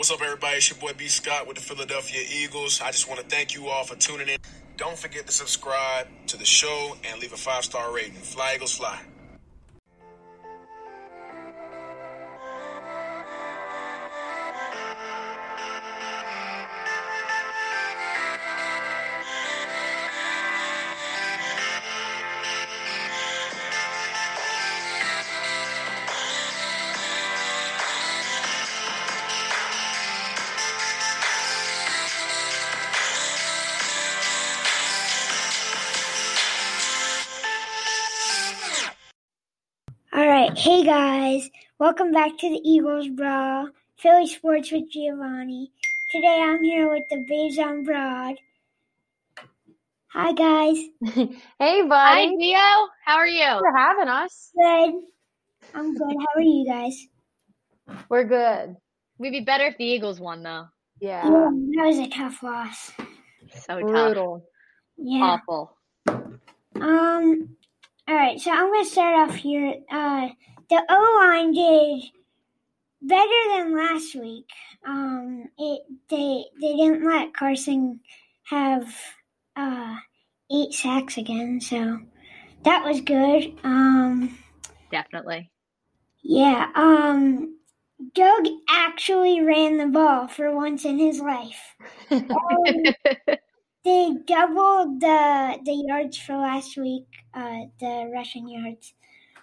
What's up, everybody? It's your boy B. Scott with the Philadelphia Eagles. I just want to thank you all for tuning in. Don't forget to subscribe to the show and leave a five star rating. Fly, Eagles, fly. Hey guys, welcome back to the Eagles Brawl, Philly Sports with Giovanni. Today I'm here with the Babes on Broad. Hi guys, hey, buddy. Hi, buddy. Dio. How are you? Thanks for having us. good. I'm good. How are you guys? We're good. We'd be better if the Eagles won, though. Yeah. Yeah, that was a tough loss. So tough. Brutal. Yeah. Awful. Um. All right, so I'm gonna start off here. Uh, the O line did better than last week. Um, it they they didn't let Carson have uh eight sacks again, so that was good. Um, Definitely. yeah. Um, Doug actually ran the ball for once in his life. Um, they doubled the the yards for last week, uh, the rushing yards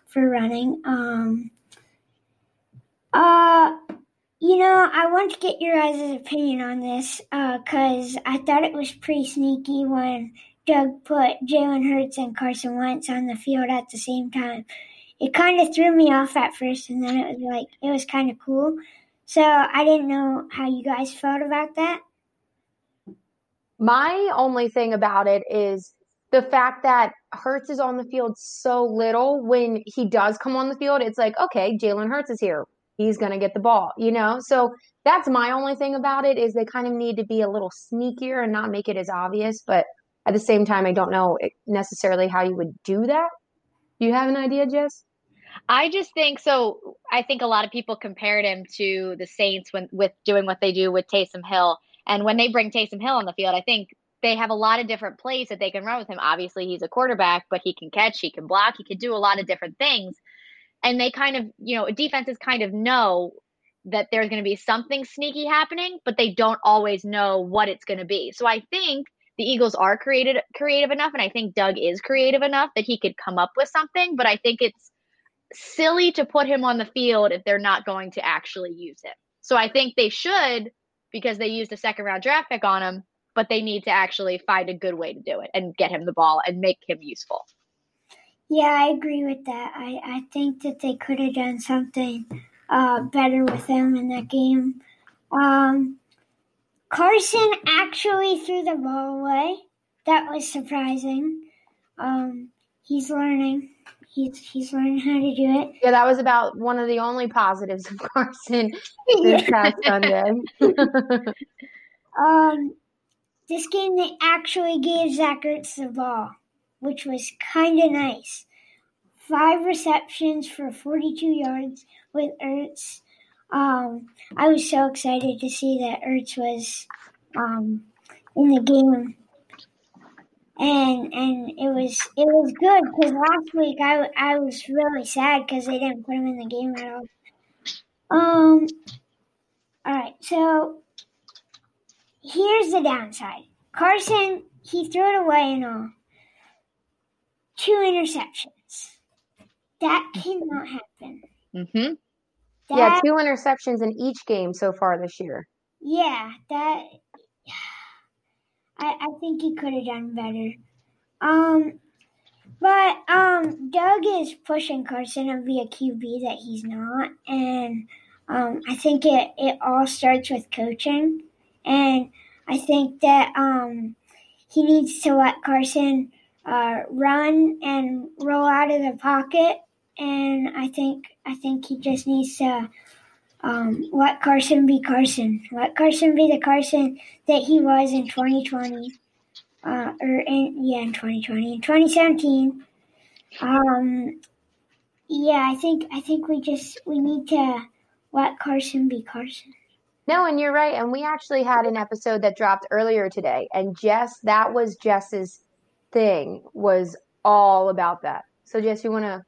for running. Um, uh, you know, I want to get your guys' opinion on this because I thought it was pretty sneaky when Doug put Jalen Hurts and Carson Wentz on the field at the same time. It kind of threw me off at first, and then it was like it was kind of cool. So I didn't know how you guys felt about that. My only thing about it is the fact that Hurts is on the field so little. When he does come on the field, it's like, okay, Jalen Hurts is here. He's going to get the ball, you know? So that's my only thing about it is they kind of need to be a little sneakier and not make it as obvious. But at the same time, I don't know necessarily how you would do that. Do you have an idea, Jess? I just think so. I think a lot of people compared him to the Saints when with doing what they do with Taysom Hill. And when they bring Taysom Hill on the field, I think they have a lot of different plays that they can run with him. Obviously, he's a quarterback, but he can catch, he can block, he can do a lot of different things. And they kind of, you know, defenses kind of know that there's going to be something sneaky happening, but they don't always know what it's going to be. So I think the Eagles are creative creative enough, and I think Doug is creative enough that he could come up with something. But I think it's silly to put him on the field if they're not going to actually use him. So I think they should because they used a second round draft pick on him, but they need to actually find a good way to do it and get him the ball and make him useful. Yeah, I agree with that. I, I think that they could have done something uh, better with him in that game. Um, Carson actually threw the ball away. That was surprising. Um, he's learning. He's he's learning how to do it. Yeah, that was about one of the only positives of Carson this past Sunday. Um, this game they actually gave Zach Ertz the ball, which was kind of nice. Five receptions for 42 yards with Ertz. Um, I was so excited to see that Ertz was um, in the game, and and it was it was good because last week I I was really sad because they didn't put him in the game at all. Um. All right, so here's the downside. Carson, he threw it away and all. Two interceptions. That cannot happen. Mm-hmm. yeah, two interceptions in each game so far this year. yeah, that. I, I think he could have done better. Um, but um, Doug is pushing Carson to be a QB that he's not, and Um, I think it, it all starts with coaching. And I think that um, he needs to let Carson uh, run and roll out of the pocket. And I think I think he just needs to um, let Carson be Carson. Let Carson be the Carson that he was in 2020, uh, or in, yeah, in 2020, in 2017. Um, yeah, I think I think we just we need to let Carson be Carson. No, and you're right. And we actually had an episode that dropped earlier today, and Jess, that was Jess's thing, was all about that. So, Jess, you want to?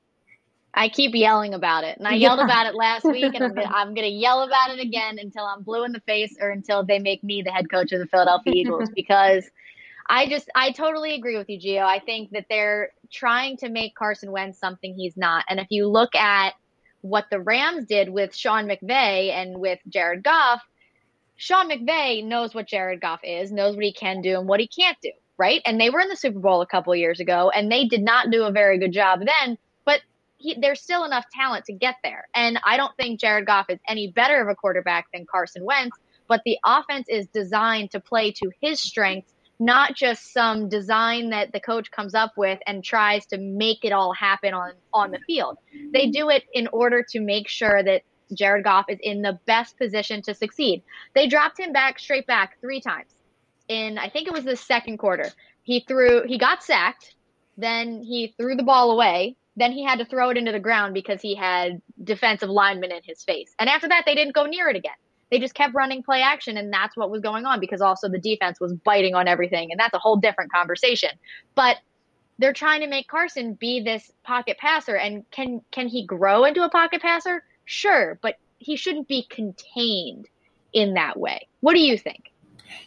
I keep yelling about it, and I yeah. yelled about it last week, and I'm gonna, I'm gonna yell about it again until I'm blue in the face, or until they make me the head coach of the Philadelphia Eagles, because I just I totally agree with you, Gio. I think that they're trying to make Carson Wentz something he's not, and if you look at what the Rams did with Sean McVay and with Jared Goff, Sean McVay knows what Jared Goff is, knows what he can do and what he can't do, right? And they were in the Super Bowl a couple years ago, and they did not do a very good job then, he, there's still enough talent to get there. And I don't think Jared Goff is any better of a quarterback than Carson Wentz, but the offense is designed to play to his strengths not just some design that the coach comes up with and tries to make it all happen on on the field. They do it in order to make sure that Jared Goff is in the best position to succeed. They dropped him back straight back 3 times. In I think it was the second quarter. He threw he got sacked, then he threw the ball away, then he had to throw it into the ground because he had defensive linemen in his face. And after that they didn't go near it again. They just kept running play action and that's what was going on because also the defense was biting on everything and that's a whole different conversation. But they're trying to make Carson be this pocket passer and can can he grow into a pocket passer? Sure but he shouldn't be contained in that way. What do you think?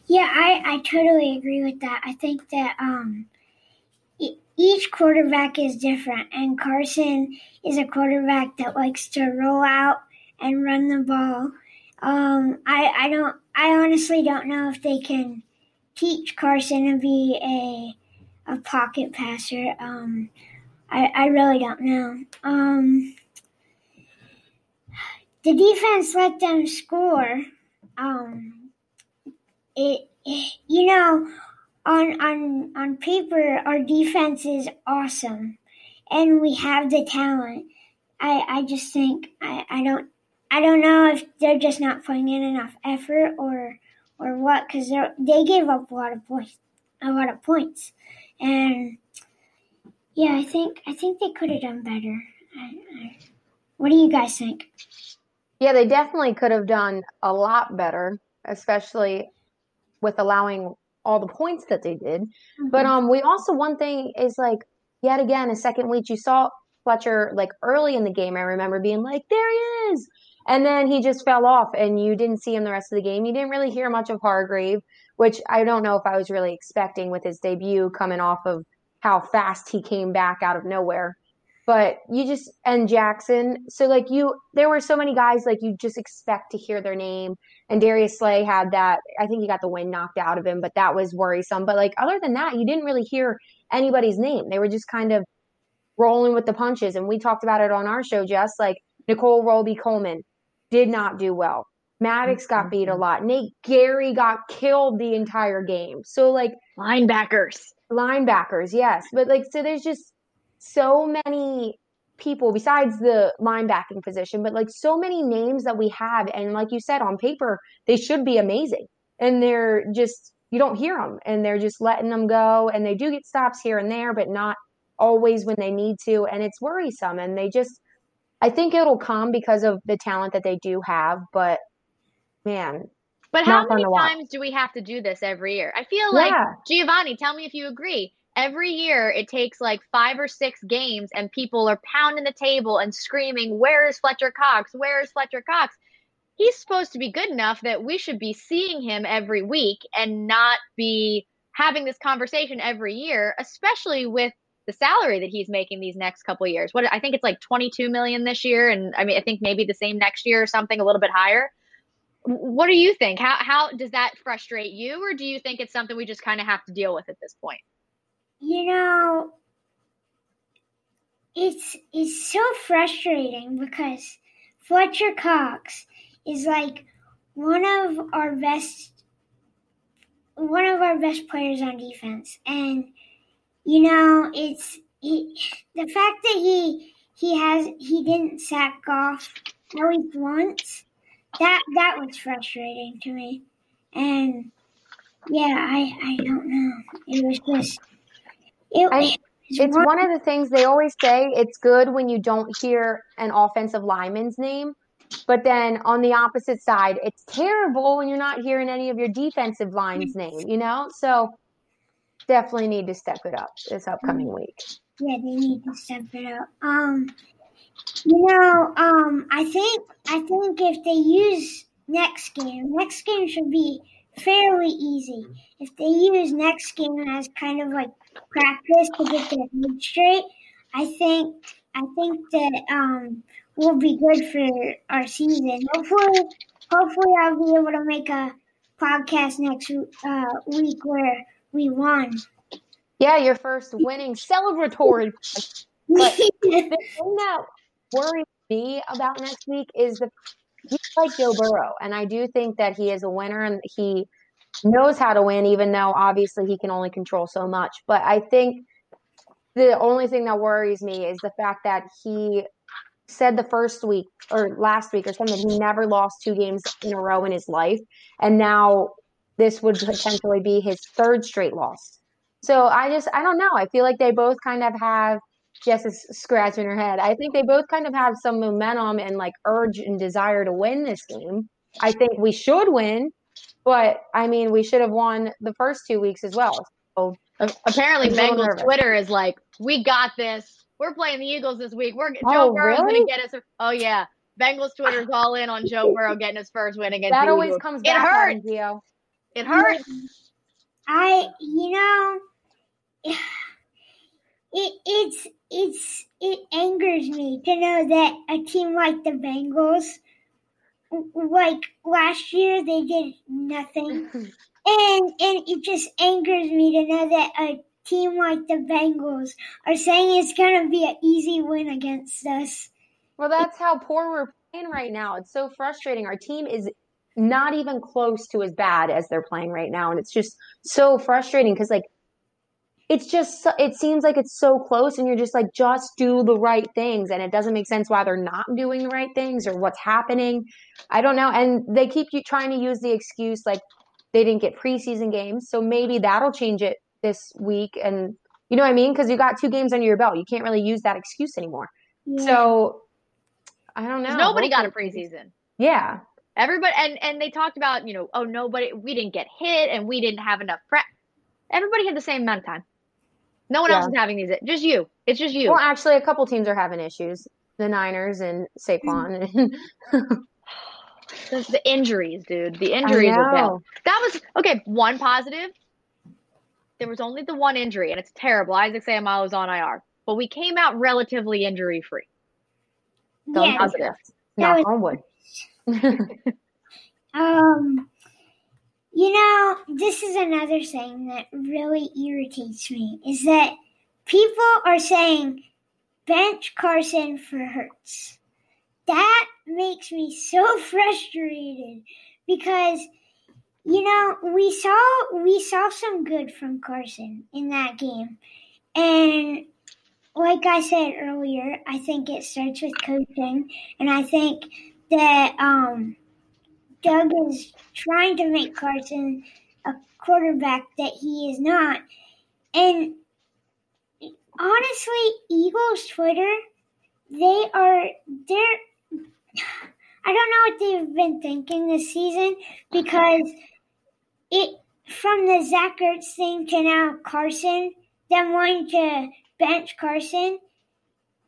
Yeah I I totally agree with that. I think that um each quarterback is different and Carson is a quarterback that likes to roll out and run the ball um, I, I don't. I honestly don't know if they can teach Carson to be a a pocket passer. Um, I, I really don't know. Um, the defense let them score. Um, it, it, you know, on on on paper, our defense is awesome, and we have the talent. I I just think I I don't I don't know if they're just not putting in enough effort or or what because they gave up a lot of points, a lot of points, and yeah, I think I think they could have done better. I, I, what do you guys think? Yeah, they definitely could have done a lot better, especially with allowing all the points that they did. Mm-hmm. But um, we also one thing is like yet again a second week you saw Fletcher like early in the game. I remember being like, there he is and then he just fell off and you didn't see him the rest of the game. You didn't really hear much of Hargrave, which I don't know if I was really expecting with his debut coming off of how fast he came back out of nowhere. But you just, and Jackson. So, like, you, there were so many guys, like, you just expect to hear their name. And Darius Slay had that, I think he got the wind knocked out of him, but that was worrisome. But, like, other than that, you didn't really hear anybody's name. They were just kind of rolling with the punches. And we talked about it on our show, Jess, like, Nickell Robey-Coleman did not do well. Maddox got beat a mm-hmm. lot. Nate Gerry got killed the entire game. So like linebackers. Linebackers, yes. But like so there's just so many people besides the linebacking position, but like so many names that we have and like you said on paper, they should be amazing. And they're just you don't hear them and they're just letting them go and they do get stops here and there, but not always when they need to and it's worrisome and they just I think it'll come because of the talent that they do have, but man. But how many times do we have to do this every year? I feel like yeah. Giovanni, tell me if you agree. Every year it takes like five or six games and people are pounding the table and screaming, Where is Fletcher Cox? Where is Fletcher Cox? He's supposed to be good enough that we should be seeing him every week and not be having this conversation every year, especially with the salary that he's making these next couple years. What I think it's like 22 million this year, and I mean I think maybe the same next year or something a little bit higher. What do you think? How how does that frustrate you, or do you think it's something we just kind of have to deal with at this point? You know, it's it's so frustrating because Fletcher Cox is like one of our best one of our best players on defense. And you know it's he, the fact that he he has he didn't sack Goff at least once that that was frustrating to me. And yeah i i don't know. It was just it, it's one of the things they always say it's good when you don't hear an offensive lineman's name but then on the opposite side, it's terrible when you're not hearing any of your defensive line's name, you know? So definitely need to step it up this upcoming week. Yeah, they need to step it up. Um you know, um I think I think if they use next game, next game should be fairly easy. If they use next game as kind of like practice to get their head straight, I think I think that um will be good for our season. Hopefully, hopefully I'll be able to make a podcast next uh, week where we won. Yeah, your first winning celebratory. But the thing that worries me about next week is the he's like Joe Burrow, and I do think that he is a winner and he knows how to win, even though obviously he can only control so much. But I think the only thing that worries me is the fact that he said the first week or last week or something he never lost two games in a row in his life and now this would potentially be his third straight loss so i just i don't know i feel like they both kind of have jess is scratching her head i think they both kind of have some momentum and like urge and desire to win this game i think we should win but i mean we should have won the first two weeks as well so apparently bengals twitter is like we got this we're playing the Eagles this week. We're oh, Joe Burrow's really? gonna get us. Oh yeah, Bengals Twitter's all in on Joe Burrow getting his first win against that the always Eagles. comes it back hurts. on Gio. It hurts. I, you know, it it's it's it angers me to know that a team like the Bengals, like last year, they did nothing, and and it just angers me to know that a team like the Bengals are saying it's to be an easy win against us. Well, that's how poor we're playing right now. It's so frustrating. Our team is not even close to as bad as they're playing right now. And it's just so frustrating because, like, it's just, it seems like it's so close, and you're just like, just do the right things. And it doesn't make sense why they're not doing the right things or what's happening. I don't know. And they keep you trying to use the excuse, like, they didn't get preseason games. So maybe that'll change it this week and you know what I mean? Because you got two games under your belt. You can't really use that excuse anymore. Yeah. So I don't know. Nobody got a preseason. Yeah. Everybody and and they talked about, you know, oh nobody we didn't get hit and we didn't have enough prep. Everybody had the same amount of time. No one yeah. else is having these. Just you. It's just you. Well, actually, a couple teams are having issues. The Niners and Saquon. the injuries, dude. The injuries are bad. That was okay. One positive there was only the one injury, and it's terrible. Isaac Seumalo was on IR, but we came out relatively injury free. So yeah, positive. Knock on wood. um, you know, this is another thing that really irritates me is that people are saying bench Carson for Hurts. That makes me so frustrated because you know, we saw we saw some good from Carson in that game. And like I said earlier, I think it starts with coaching and I think that um, Doug is trying to make Carson a quarterback that he is not. And honestly, Eagles Twitter, they are they're I don't know what they've been thinking this season because it from the Zach Ertz thing to now Carson, them wanting to bench Carson,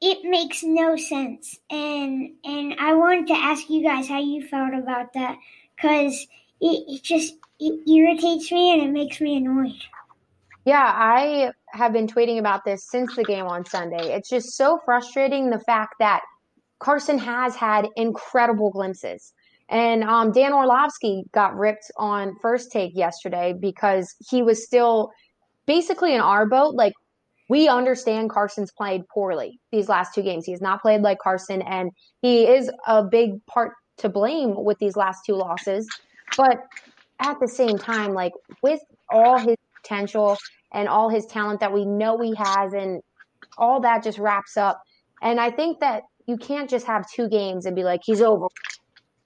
it makes no sense. And and I wanted to ask you guys how you felt about that because it, it just it irritates me and it makes me annoyed. Yeah, I have been tweeting about this since the game on Sunday. It's just so frustrating the fact that Carson has had incredible glimpses. And um, Dan Orlovsky got ripped on first take yesterday because he was still basically in our boat. Like, we understand Carson's played poorly these last two games. He has not played like Carson, and he is a big part to blame with these last two losses. But at the same time, like with all his potential and all his talent that we know he has, and all that just wraps up. And I think that you can't just have two games and be like, he's over.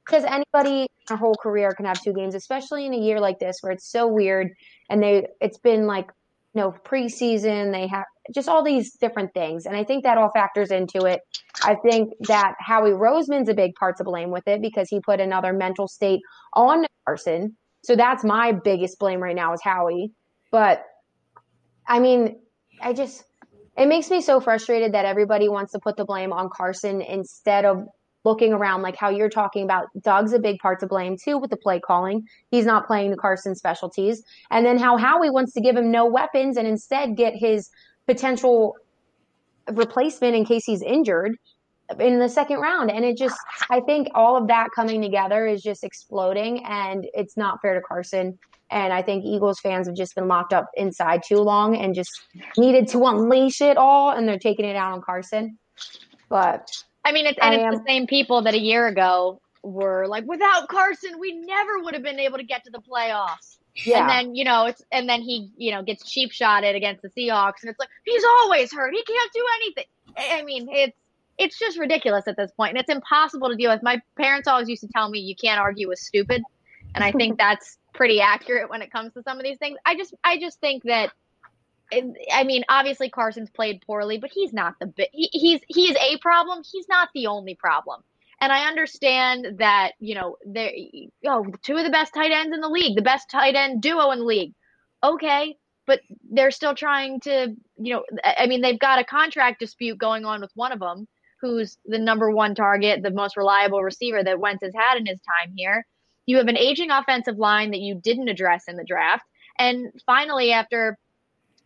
Because anybody in their whole career can have two games, especially in a year like this where it's so weird and they it's been like you know preseason they have just all these different things. And i think that all factors into it. I think that howie roseman's a big part to blame with it because he put another mental state on carson. So that's my biggest blame right now is howie. But i mean i just it makes me so frustrated that everybody wants to put the blame on carson instead of looking around like how you're talking about Doug's a big part to blame too with the play calling. He's not playing the Carson specialties. And then how Howie wants to give him no weapons and instead get his potential replacement in case he's injured in the second round. And it just, I think all of that coming together is just exploding and it's not fair to Carson. And I think Eagles fans have just been locked up inside too long and just needed to unleash it all. And they're taking it out on Carson. But I mean, it's and I it's am, the same people that a year ago were like, without Carson, we never would have been able to get to the playoffs. Yeah. And then, you know, it's and then he, you know, gets cheap shotted against the Seahawks and it's like, he's always hurt. He can't do anything. I mean, it's it's just ridiculous at this point, and it's impossible to deal with. My parents always used to tell me you can't argue with stupid, and I think that's pretty accurate when it comes to some of these things. I just I just think that I mean, obviously Carson's played poorly, but he's not the he, he's he is a problem. He's not the only problem. And I understand that you know they oh two of the best tight ends in the league, the best tight end duo in the league. Okay, but they're still trying to you know I mean they've got a contract dispute going on with one of them, who's the number one target, the most reliable receiver that Wentz has had in his time here. You have an aging offensive line that you didn't address in the draft, and finally after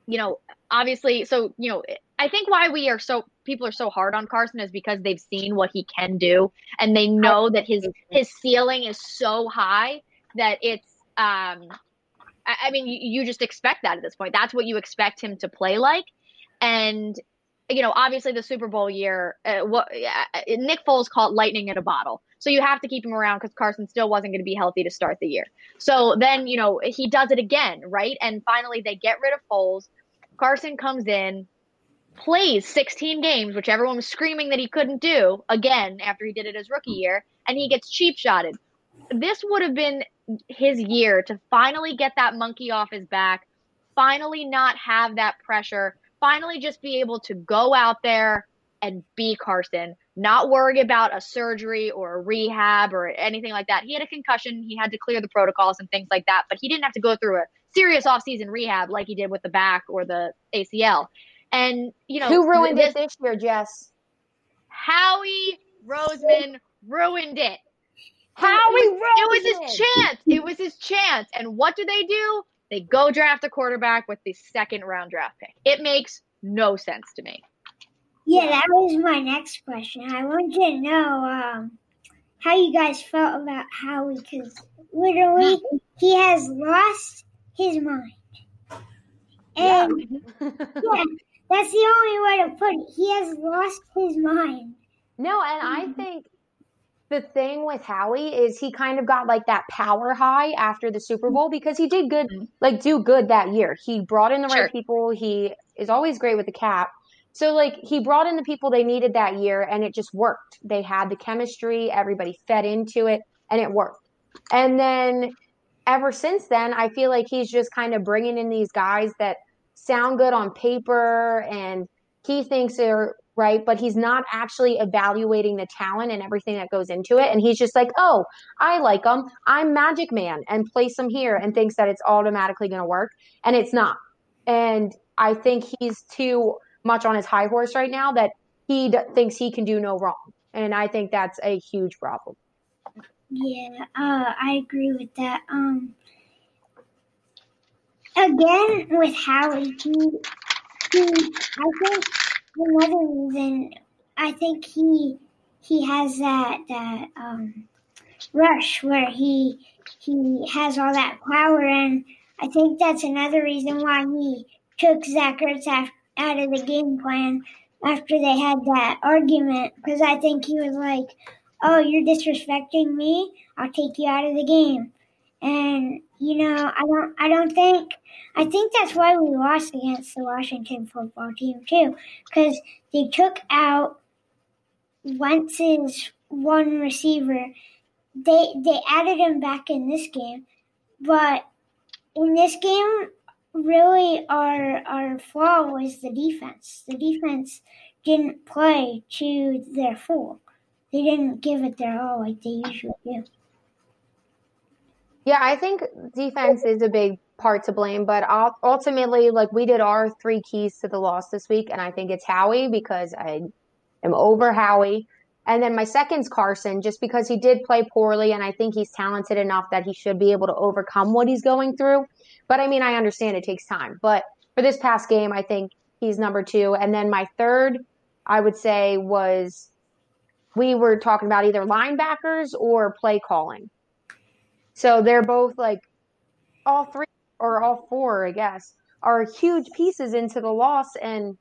you know, obviously, so, you know, I think why we are so people are so hard on Carson is because they've seen what he can do and they know that his his ceiling is so high that it's um I, I mean you, you just expect that at this point. That's what you expect him to play like. And you know, obviously the Super Bowl year, uh, what uh, Nick Foles called lightning in a bottle. So you have to keep him around because Carson still wasn't going to be healthy to start the year. So then, you know, he does it again, right? And finally, they get rid of Foles. Carson comes in, plays 16 games, which everyone was screaming that he couldn't do again after he did it his rookie year, and he gets cheap shotted. This would have been his year to finally get that monkey off his back, finally not have that pressure, finally just be able to go out there and be Carson, not worry about a surgery or a rehab or anything like that. He had a concussion, he had to clear the protocols and things like that, but he didn't have to go through a serious offseason rehab like he did with the back or the ACL. And, you know, who ruined this, it this year, Jess? Howie Roseman ruined it. Howie it was, It was his chance. It was his chance. And what do they do? They go draft a quarterback with the second round draft pick. It makes no sense to me. Yeah, that was my next question. I wanted to know um, how you guys felt about Howie because literally he has lost his mind. And yeah. yeah, that's the only way to put it. He has lost his mind. No, and I mm-hmm. think the thing with Howie is he kind of got like that power high after the Super Bowl because he did good, mm-hmm. like do good that year. He brought in the sure. right people. He is always great with the cap. So like he brought in the people they needed that year and it just worked. They had the chemistry, everybody fed into it and it worked. And then ever since then, I feel like he's just kind of bringing in these guys that sound good on paper and he thinks they're right, but he's not actually evaluating the talent and everything that goes into it. And he's just like, oh, I like them. I'm Magic Man and place them here and thinks that it's automatically going to work. And it's not. And I think he's too much on his high horse right now that he d- thinks he can do no wrong. And I think that's a huge problem. Yeah, uh, I agree with that. Um, again, with Howie, he, he, I think another reason, I think he he has that that um, rush where he he has all that power, and I think that's another reason why he took Zach Ertz out of the game plan after they had that argument because I think he was like, "Oh, you're disrespecting me. I'll take you out of the game." And you know, I don't, I don't think, I think that's why we lost against the Washington football team too, because they took out Wentz's one receiver. They they added him back in this game, but in this game, really our our flaw was the defense. The defense didn't play to their full. They didn't give it their all like they usually do. Yeah, I think defense is a big part to blame, but ultimately, like we did our three keys to the loss this week, and I think it's Howie because I am over Howie. And then my second's Carson, just because he did play poorly, and I think he's talented enough that he should be able to overcome what he's going through. But I mean, I understand it takes time. But for this past game, I think he's number two. And then my third, I would say, was we were talking about either linebackers or play calling. So they're both like all three or all four, I guess, are huge pieces into the loss, and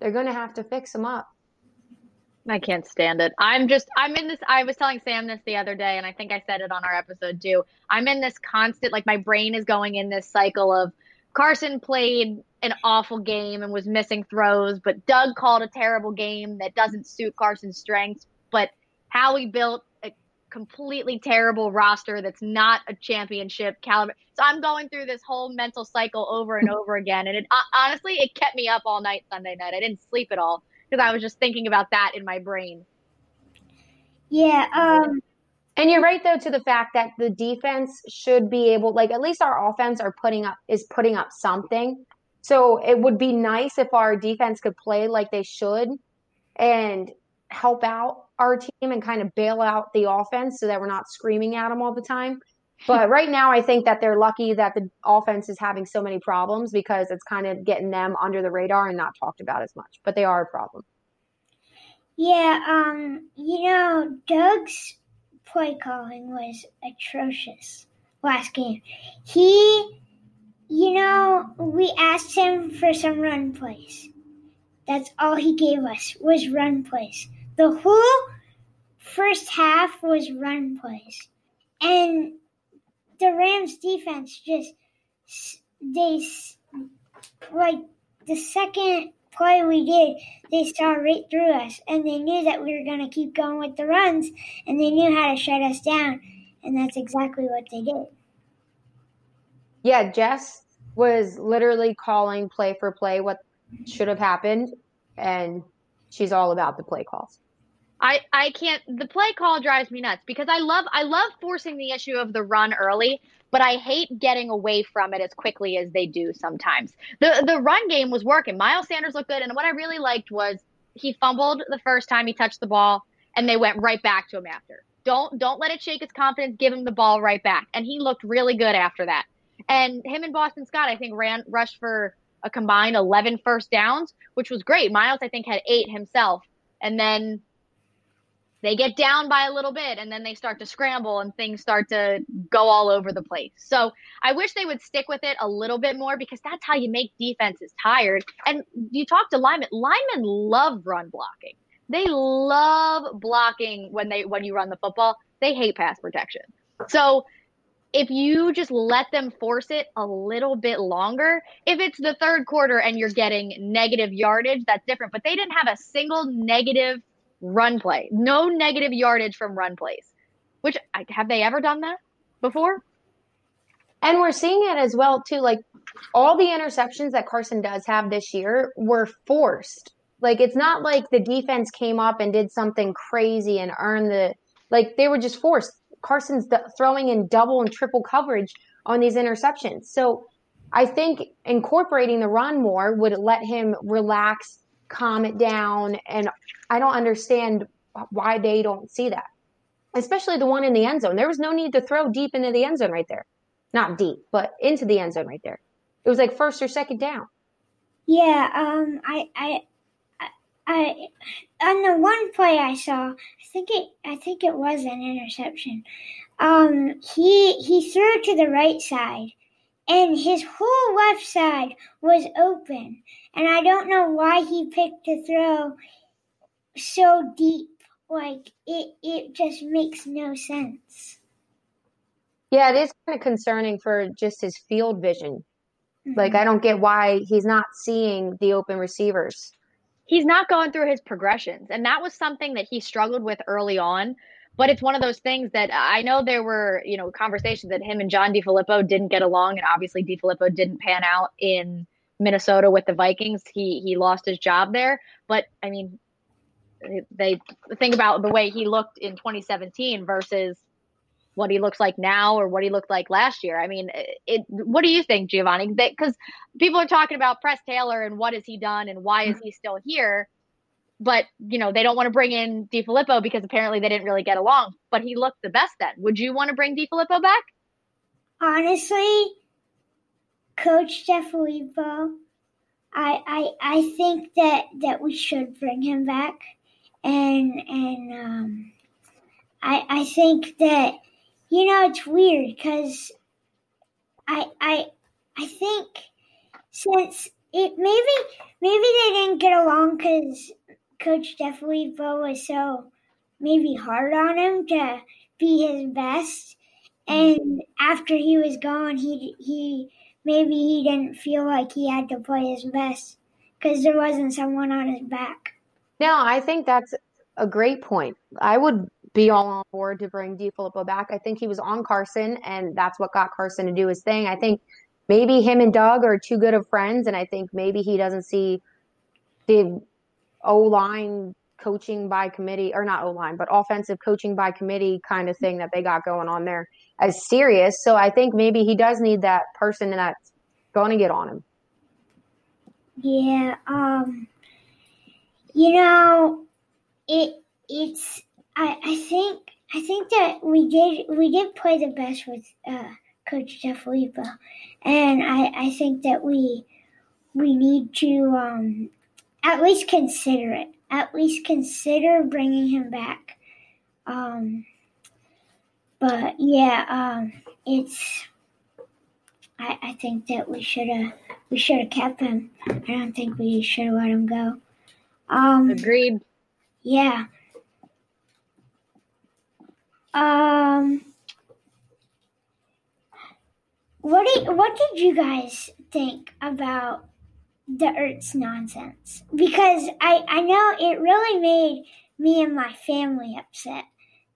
they're going to have to fix them up. I can't stand it. I'm just, I'm in this. I was telling Sam this the other day, and I think I said it on our episode too. I'm in this constant, like, my brain is going in this cycle of Carson played an awful game and was missing throws, but Doug called a terrible game that doesn't suit Carson's strengths. But Howie built a completely terrible roster that's not a championship caliber. So I'm going through this whole mental cycle over and over again. And it honestly, it kept me up all night Sunday night. I didn't sleep at all because I was just thinking about that in my brain. Yeah. Um, and you're right though to the fact that the defense should be able, like at least our offense are putting up is putting up something. So it would be nice if our defense could play like they should and help out our team and kind of bail out the offense so that we're not screaming at them all the time. But right now, I think that they're lucky that the offense is having so many problems because it's kind of getting them under the radar and not talked about as much. But they are a problem. Yeah, um, you know, Doug's play calling was atrocious last game. He, you know, we asked him for some run plays. That's all he gave us was run plays. The whole first half was run plays. And the Rams defense just, they, like, the second play we did, they saw right through us. And they knew that we were going to keep going with the runs. And they knew how to shut us down. And that's exactly what they did. Yeah, Jess was literally calling play for play what should have happened. And she's all about the play calls. I, I can't the play call drives me nuts because I love I love forcing the issue of the run early, but I hate getting away from it as quickly as they do sometimes. The the run game was working. Miles Sanders looked good and what I really liked was he fumbled the first time he touched the ball and they went right back to him after. Don't don't let it shake his confidence, give him the ball right back. And he looked really good after that. And him and Boston Scott I think ran rushed for a combined 11 first downs, which was great. Miles I think had 8 himself. And then they get down by a little bit and then they start to scramble and things start to go all over the place. So I wish they would stick with it a little bit more because that's how you make defenses tired. And you talk to linemen, linemen love run blocking. They love blocking when they when you run the football. They hate pass protection. So if you just let them force it a little bit longer, if it's the third quarter and you're getting negative yardage, that's different. But they didn't have a single negative run play. No negative yardage from run plays. Which have they ever done that before? And we're seeing it as well too. Like all the interceptions that Carson does have this year were forced. Like it's not like the defense came up and did something crazy and earned the like they were just forced. Carson's throwing in double and triple coverage on these interceptions. So I think incorporating the run more would let him relax calm it down. And I don't understand why they don't see that, especially the one in the end zone. There was no need to throw deep into the end zone right there. Not deep, but into the end zone right there. It was like first or second down. Yeah, um, I, I, I, on the one play I saw, I think it, I think it was an interception. Um, he he threw to the right side, and his whole left side was open. And I don't know why he picked to throw so deep like it it just makes no sense. Yeah, it is kind of concerning for just his field vision. Mm-hmm. Like I don't get why he's not seeing the open receivers. He's not going through his progressions, and that was something that he struggled with early on. But it's one of those things that I know there were, you know, conversations that him and John DeFilippo didn't get along, and obviously DeFilippo didn't pan out in Minnesota with the Vikings. He he lost his job there, but I mean, they think about the way he looked in 2017 versus what he looks like now or what he looked like last year. I mean, it. What do you think, Giovanni? Because people are talking about Press Taylor and what has he done and why is he still here? But you know, they don't want to bring in DeFilippo because apparently they didn't really get along. But he looked the best then. Would you want to bring DeFilippo back? Honestly, Coach DeFilippo, I I I think that that we should bring him back, and and um, I I think that you know it's weird because I I I think since it maybe maybe they didn't get along because Coach DeFilippo was so maybe hard on him to be his best, and after he was gone, he he maybe he didn't feel like he had to play his best because there wasn't someone on his back. No, I think that's a great point. I would be all on board to bring DeFilippo back. I think he was on Carson, and that's what got Carson to do his thing. I think maybe him and Doug are too good of friends, and I think maybe he doesn't see the O line coaching by committee, or not O line, but offensive coaching by committee kind of thing that they got going on there as serious. So I think maybe he does need that person that's going to get on him. Yeah, um, you know, it it's I I think I think that we did we did play the best with uh, Coach DeFilippo, and I I think that we we need to um, at least consider it. At least consider bringing him back. Um, but yeah, um, it's. I, I think that we should have we should have kept him. I don't think we should have let him go. Um, Agreed. Yeah. Um. What did what did you guys think about the Ertz nonsense? Because I I know it really made me and my family upset.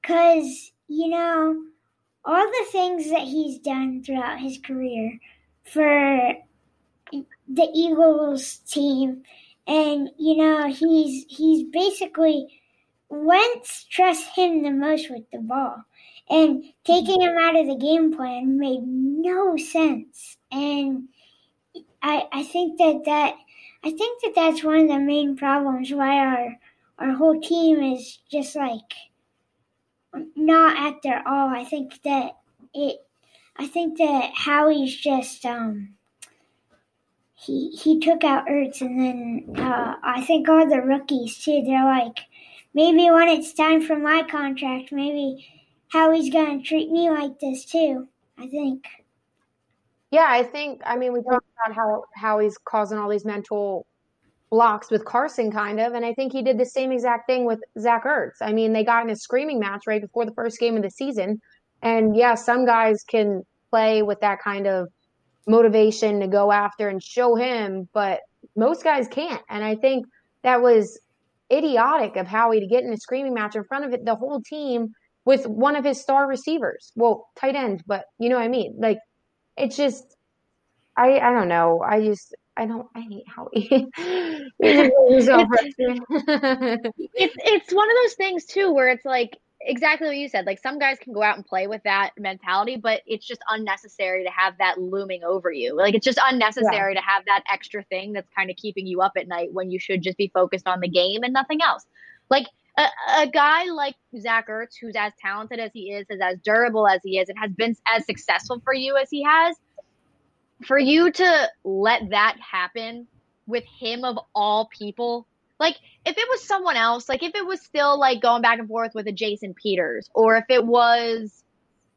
Cause you know, all the things that he's done throughout his career for the Eagles team. And you know he's he's basically Wentz trusts him the most with the ball. And taking him out of the game plan made no sense. And I I think that that I think that that's one of the main problems why our our whole team is just like not at all. I think that it. I think that Howie's just um. He he took out Ertz, and then uh, I think all the rookies too. They're like, maybe when it's time for my contract, maybe Howie's gonna treat me like this too. I think. Yeah, I think. I mean, we talked about how how he's causing all these mental blocks with Carson, kind of. And I think he did the same exact thing with Zach Ertz. I mean, they got in a screaming match right before the first game of the season. And yeah, some guys can play with that kind of motivation to go after and show him, but most guys can't. And I think that was idiotic of Howie to get in a screaming match in front of the whole team with one of his star receivers. Well, tight end, but you know what I mean? Like, it's just, I, I don't know. I just, I don't. I hate Howie. it's, it's it's one of those things too, where it's like exactly what you said. Like some guys can go out and play with that mentality, but it's just unnecessary to have that looming over you. Like it's just unnecessary yeah. to have that extra thing that's kind of keeping you up at night when you should just be focused on the game and nothing else. Like a, a guy like Zach Ertz, who's as talented as he is, is as durable as he is, and has been as successful for you as he has for you to let that happen with him of all people, like if it was someone else, like if it was still like going back and forth with a Jason Peters, or if it was,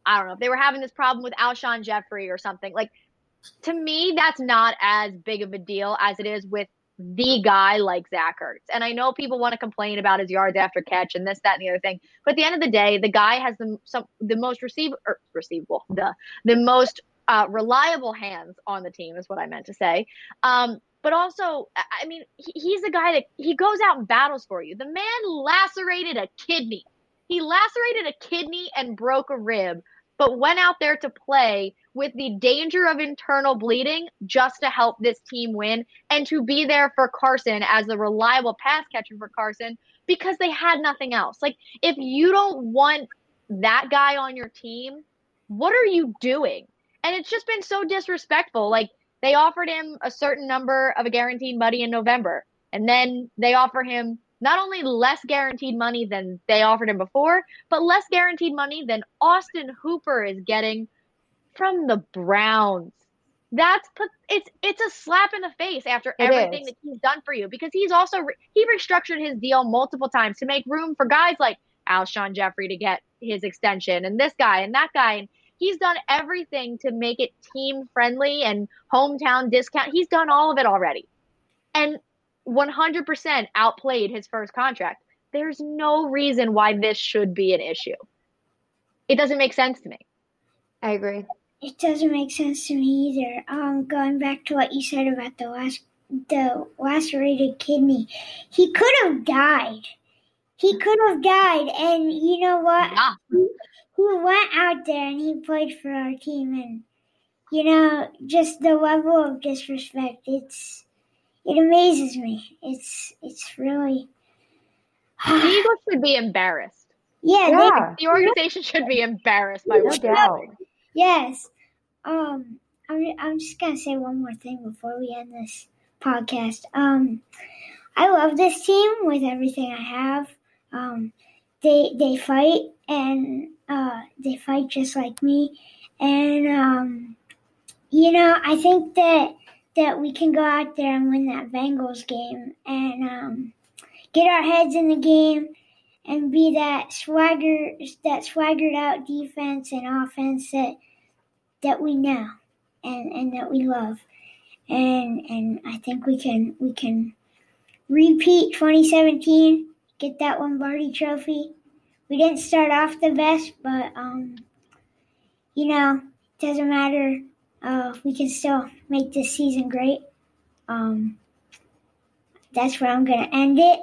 I don't know, if they were having this problem with Alshon Jeffery or something, like to me, that's not as big of a deal as it is with the guy like Zach Ertz. And I know people want to complain about his yards after catch and this, that, and the other thing. But at the end of the day, the guy has the some the most receive or receivable, the the most uh, reliable hands on the team is what I meant to say. Um, but also, I mean, he, he's a guy that he goes out and battles for you. The man lacerated a kidney. He lacerated a kidney and broke a rib, but went out there to play with the danger of internal bleeding just to help this team win and to be there for Carson as a reliable pass catcher for Carson because they had nothing else. Like, if you don't want that guy on your team, what are you doing? And it's just been so disrespectful. Like, they offered him a certain number of a guaranteed money in November, and then they offer him not only less guaranteed money than they offered him before, but less guaranteed money than Austin Hooper is getting from the Browns. That's put it's it's a slap in the face after it everything is. that he's done for you because he's also he restructured his deal multiple times to make room for guys like Alshon Jeffery to get his extension and this guy and that guy and he's done everything to make it team friendly and hometown discount. He's done all of it already. And 100% outplayed his first contract. There's no reason why this should be an issue. It doesn't make sense to me. I agree. It doesn't make sense to me either. Um, going back to what you said about the last the lacerated kidney, he could have died. He could have died, and you know what? Yeah. He, he went out there and he played for our team, and you know, just the level of disrespect. It's it amazes me. It's it's really. the Eagles should be embarrassed. Yeah, yeah. They, the organization should be embarrassed by what they're doing. Yes. Um, I'm I'm just gonna say one more thing before we end this podcast. Um, I love this team with everything I have. Um, they they fight and uh, they fight just like me, and um, you know I think that that we can go out there and win that Bengals game and um, get our heads in the game and be that swagger that swaggered out defense and offense that that we know and, and that we love. And and I think we can we can repeat 2017, get that Lombardi trophy. We didn't start off the best, but um, you know, it doesn't matter uh, we can still make this season great. Um, that's where I'm to end it.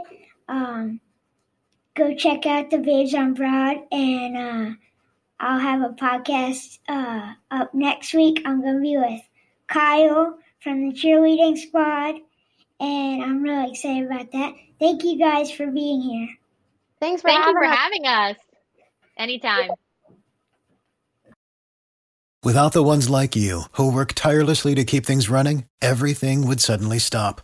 Um, go check out the Babes on Broad, and uh, I'll have a podcast uh, up next week. I'm to be with Kyle from the cheerleading squad, and I'm really excited about that. Thank you guys for being here. Thanks for, Thank having, you for us. having us. Anytime. Without the ones like you, who work tirelessly to keep things running, everything would suddenly stop.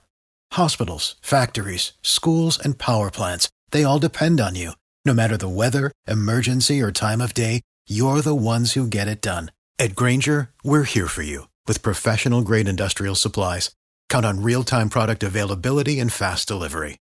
Hospitals, factories, schools, and power plants, they all depend on you. No matter the weather, emergency, or time of day, you're the ones who get it done. At Grainger, we're here for you with professional grade industrial supplies. Count on real time product availability and fast delivery.